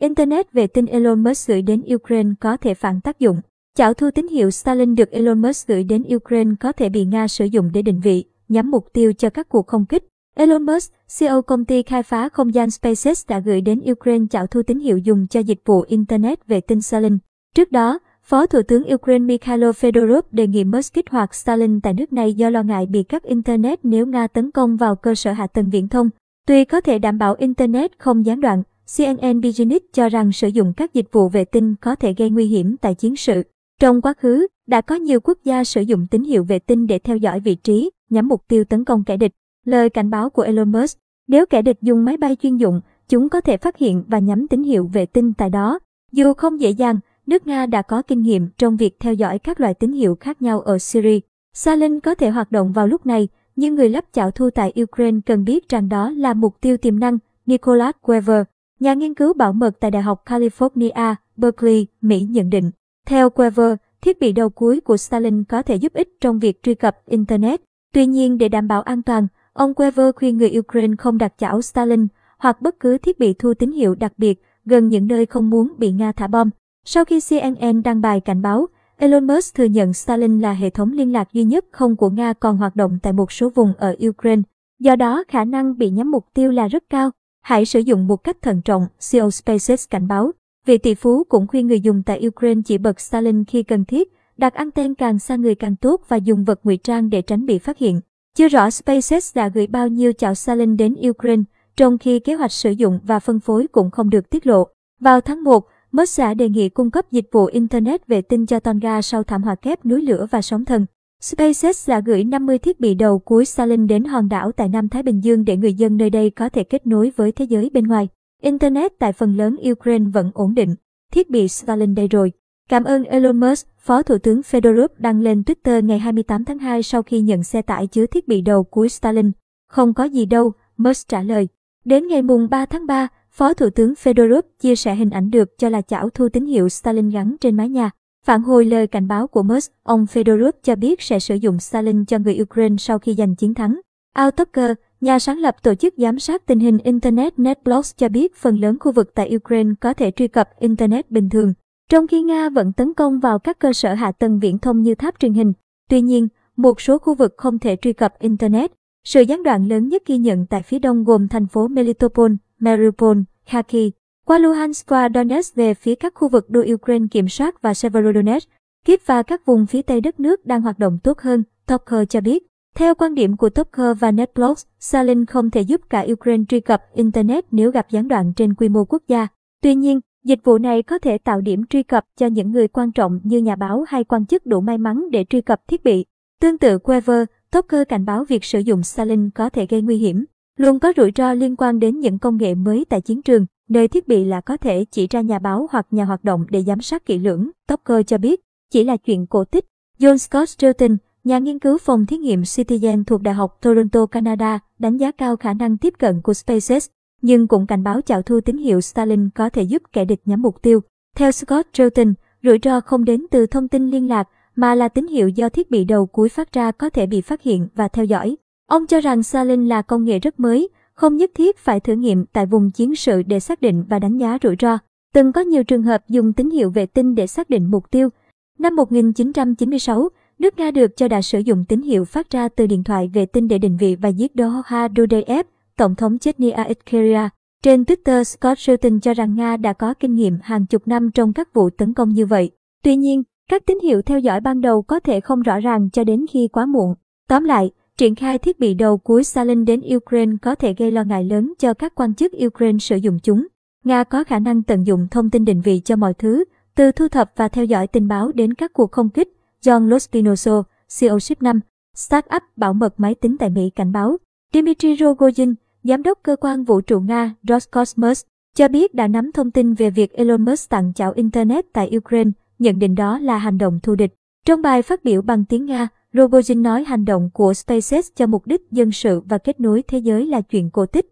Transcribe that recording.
Internet vệ tinh Elon Musk gửi đến Ukraine có thể phản tác dụng. Chảo thu tín hiệu Starlink được Elon Musk gửi đến Ukraine có thể bị Nga sử dụng để định vị, nhắm mục tiêu cho các cuộc không kích. Elon Musk, CEO công ty khai phá không gian SpaceX đã gửi đến Ukraine chảo thu tín hiệu dùng cho dịch vụ Internet vệ tinh Starlink. Trước đó, Phó Thủ tướng Ukraine Mikhailo Fedorov đề nghị Musk kích hoạt Starlink tại nước này do lo ngại bị cắt Internet nếu Nga tấn công vào cơ sở hạ tầng viễn thông. Tuy có thể đảm bảo Internet không gián đoạn, CNN Business cho rằng sử dụng các dịch vụ vệ tinh có thể gây nguy hiểm tại chiến sự. Trong quá khứ, đã có nhiều quốc gia sử dụng tín hiệu vệ tinh để theo dõi vị trí, nhắm mục tiêu tấn công kẻ địch. Lời cảnh báo của Elon Musk, nếu kẻ địch dùng máy bay chuyên dụng, chúng có thể phát hiện và nhắm tín hiệu vệ tinh tại đó. Dù không dễ dàng, nước Nga đã có kinh nghiệm trong việc theo dõi các loại tín hiệu khác nhau ở Syria. Salin có thể hoạt động vào lúc này, nhưng người lắp chảo thu tại Ukraine cần biết rằng đó là mục tiêu tiềm năng, Nicolas Weaver, nhà nghiên cứu bảo mật tại Đại học California, Berkeley, Mỹ nhận định. Theo Quever, thiết bị đầu cuối của Starlink có thể giúp ích trong việc truy cập Internet. Tuy nhiên để đảm bảo an toàn, ông Quever khuyên người Ukraine không đặt chảo Starlink hoặc bất cứ thiết bị thu tín hiệu đặc biệt gần những nơi không muốn bị Nga thả bom. Sau khi CNN đăng bài cảnh báo, Elon Musk thừa nhận Starlink là hệ thống liên lạc duy nhất không của Nga còn hoạt động tại một số vùng ở Ukraine. Do đó, khả năng bị nhắm mục tiêu là rất cao. Hãy sử dụng một cách thận trọng, CEO SpaceX cảnh báo. Vị tỷ phú cũng khuyên người dùng tại Ukraine chỉ bật Starlink khi cần thiết, đặt anten càng xa người càng tốt và dùng vật ngụy trang để tránh bị phát hiện. Chưa rõ SpaceX đã gửi bao nhiêu chảo Starlink đến Ukraine, trong khi kế hoạch sử dụng và phân phối cũng không được tiết lộ. Vào tháng 1, Musk đã đề nghị cung cấp dịch vụ Internet vệ tinh cho Tonga sau thảm họa kép núi lửa và sóng thần. SpaceX đã gửi 50 thiết bị đầu cuối Starlink đến hòn đảo tại Nam Thái Bình Dương để người dân nơi đây có thể kết nối với thế giới bên ngoài. Internet tại phần lớn Ukraine vẫn ổn định. Thiết bị Starlink đây rồi. Cảm ơn Elon Musk, Phó Thủ tướng Fedorov đăng lên Twitter ngày 28 tháng 2 sau khi nhận xe tải chứa thiết bị đầu cuối Starlink. Không có gì đâu, Musk trả lời. Đến ngày mùng 3 tháng 3, Phó Thủ tướng Fedorov chia sẻ hình ảnh được cho là chảo thu tín hiệu Starlink gắn trên mái nhà. Phản hồi lời cảnh báo của Musk, ông Fedorov cho biết sẽ sử dụng Starlink cho người Ukraine sau khi giành chiến thắng. Al Tucker, nhà sáng lập tổ chức giám sát tình hình Internet NetBlocks cho biết phần lớn khu vực tại Ukraine có thể truy cập Internet bình thường, trong khi Nga vẫn tấn công vào các cơ sở hạ tầng viễn thông như tháp truyền hình. Tuy nhiên, một số khu vực không thể truy cập Internet. Sự gián đoạn lớn nhất ghi nhận tại phía đông gồm thành phố Melitopol, Mariupol, Kharkiv, qua Luhansk và Donetsk về phía các khu vực do Ukraine kiểm soát và Severodonetsk, Kiev và các vùng phía tây đất nước đang hoạt động tốt hơn, Topker cho biết. Theo quan điểm của Topker và Netblocks, Salin không thể giúp cả Ukraine truy cập Internet nếu gặp gián đoạn trên quy mô quốc gia. Tuy nhiên, dịch vụ này có thể tạo điểm truy cập cho những người quan trọng như nhà báo hay quan chức đủ may mắn để truy cập thiết bị. Tương tự Quaver, Topker cảnh báo việc sử dụng Salin có thể gây nguy hiểm. Luôn có rủi ro liên quan đến những công nghệ mới tại chiến trường, nơi thiết bị là có thể chỉ ra nhà báo hoặc nhà hoạt động để giám sát kỹ lưỡng. Tucker cho biết, chỉ là chuyện cổ tích. John Scott Stilton, nhà nghiên cứu phòng thí nghiệm Citizen thuộc Đại học Toronto, Canada, đánh giá cao khả năng tiếp cận của SpaceX, nhưng cũng cảnh báo chảo thu tín hiệu Starlink có thể giúp kẻ địch nhắm mục tiêu. Theo Scott Stilton, rủi ro không đến từ thông tin liên lạc, mà là tín hiệu do thiết bị đầu cuối phát ra có thể bị phát hiện và theo dõi. Ông cho rằng Salin là công nghệ rất mới, không nhất thiết phải thử nghiệm tại vùng chiến sự để xác định và đánh giá rủi ro. Từng có nhiều trường hợp dùng tín hiệu vệ tinh để xác định mục tiêu. Năm 1996, nước Nga được cho đã sử dụng tín hiệu phát ra từ điện thoại vệ tinh để định vị và giết Doha Dudaev, tổng thống Chechnya Ichkeria. Trên Twitter, Scott Shelton cho rằng Nga đã có kinh nghiệm hàng chục năm trong các vụ tấn công như vậy. Tuy nhiên, các tín hiệu theo dõi ban đầu có thể không rõ ràng cho đến khi quá muộn. Tóm lại, Triển khai thiết bị đầu cuối Salin đến Ukraine có thể gây lo ngại lớn cho các quan chức Ukraine sử dụng chúng. Nga có khả năng tận dụng thông tin định vị cho mọi thứ, từ thu thập và theo dõi tình báo đến các cuộc không kích. John Lospinoso, CEO Ship 5, startup bảo mật máy tính tại Mỹ cảnh báo. Dmitry Rogozin, giám đốc cơ quan vũ trụ Nga Roscosmos, cho biết đã nắm thông tin về việc Elon Musk tặng chảo Internet tại Ukraine, nhận định đó là hành động thù địch. Trong bài phát biểu bằng tiếng Nga, Rogozin nói hành động của SpaceX cho mục đích dân sự và kết nối thế giới là chuyện cổ tích.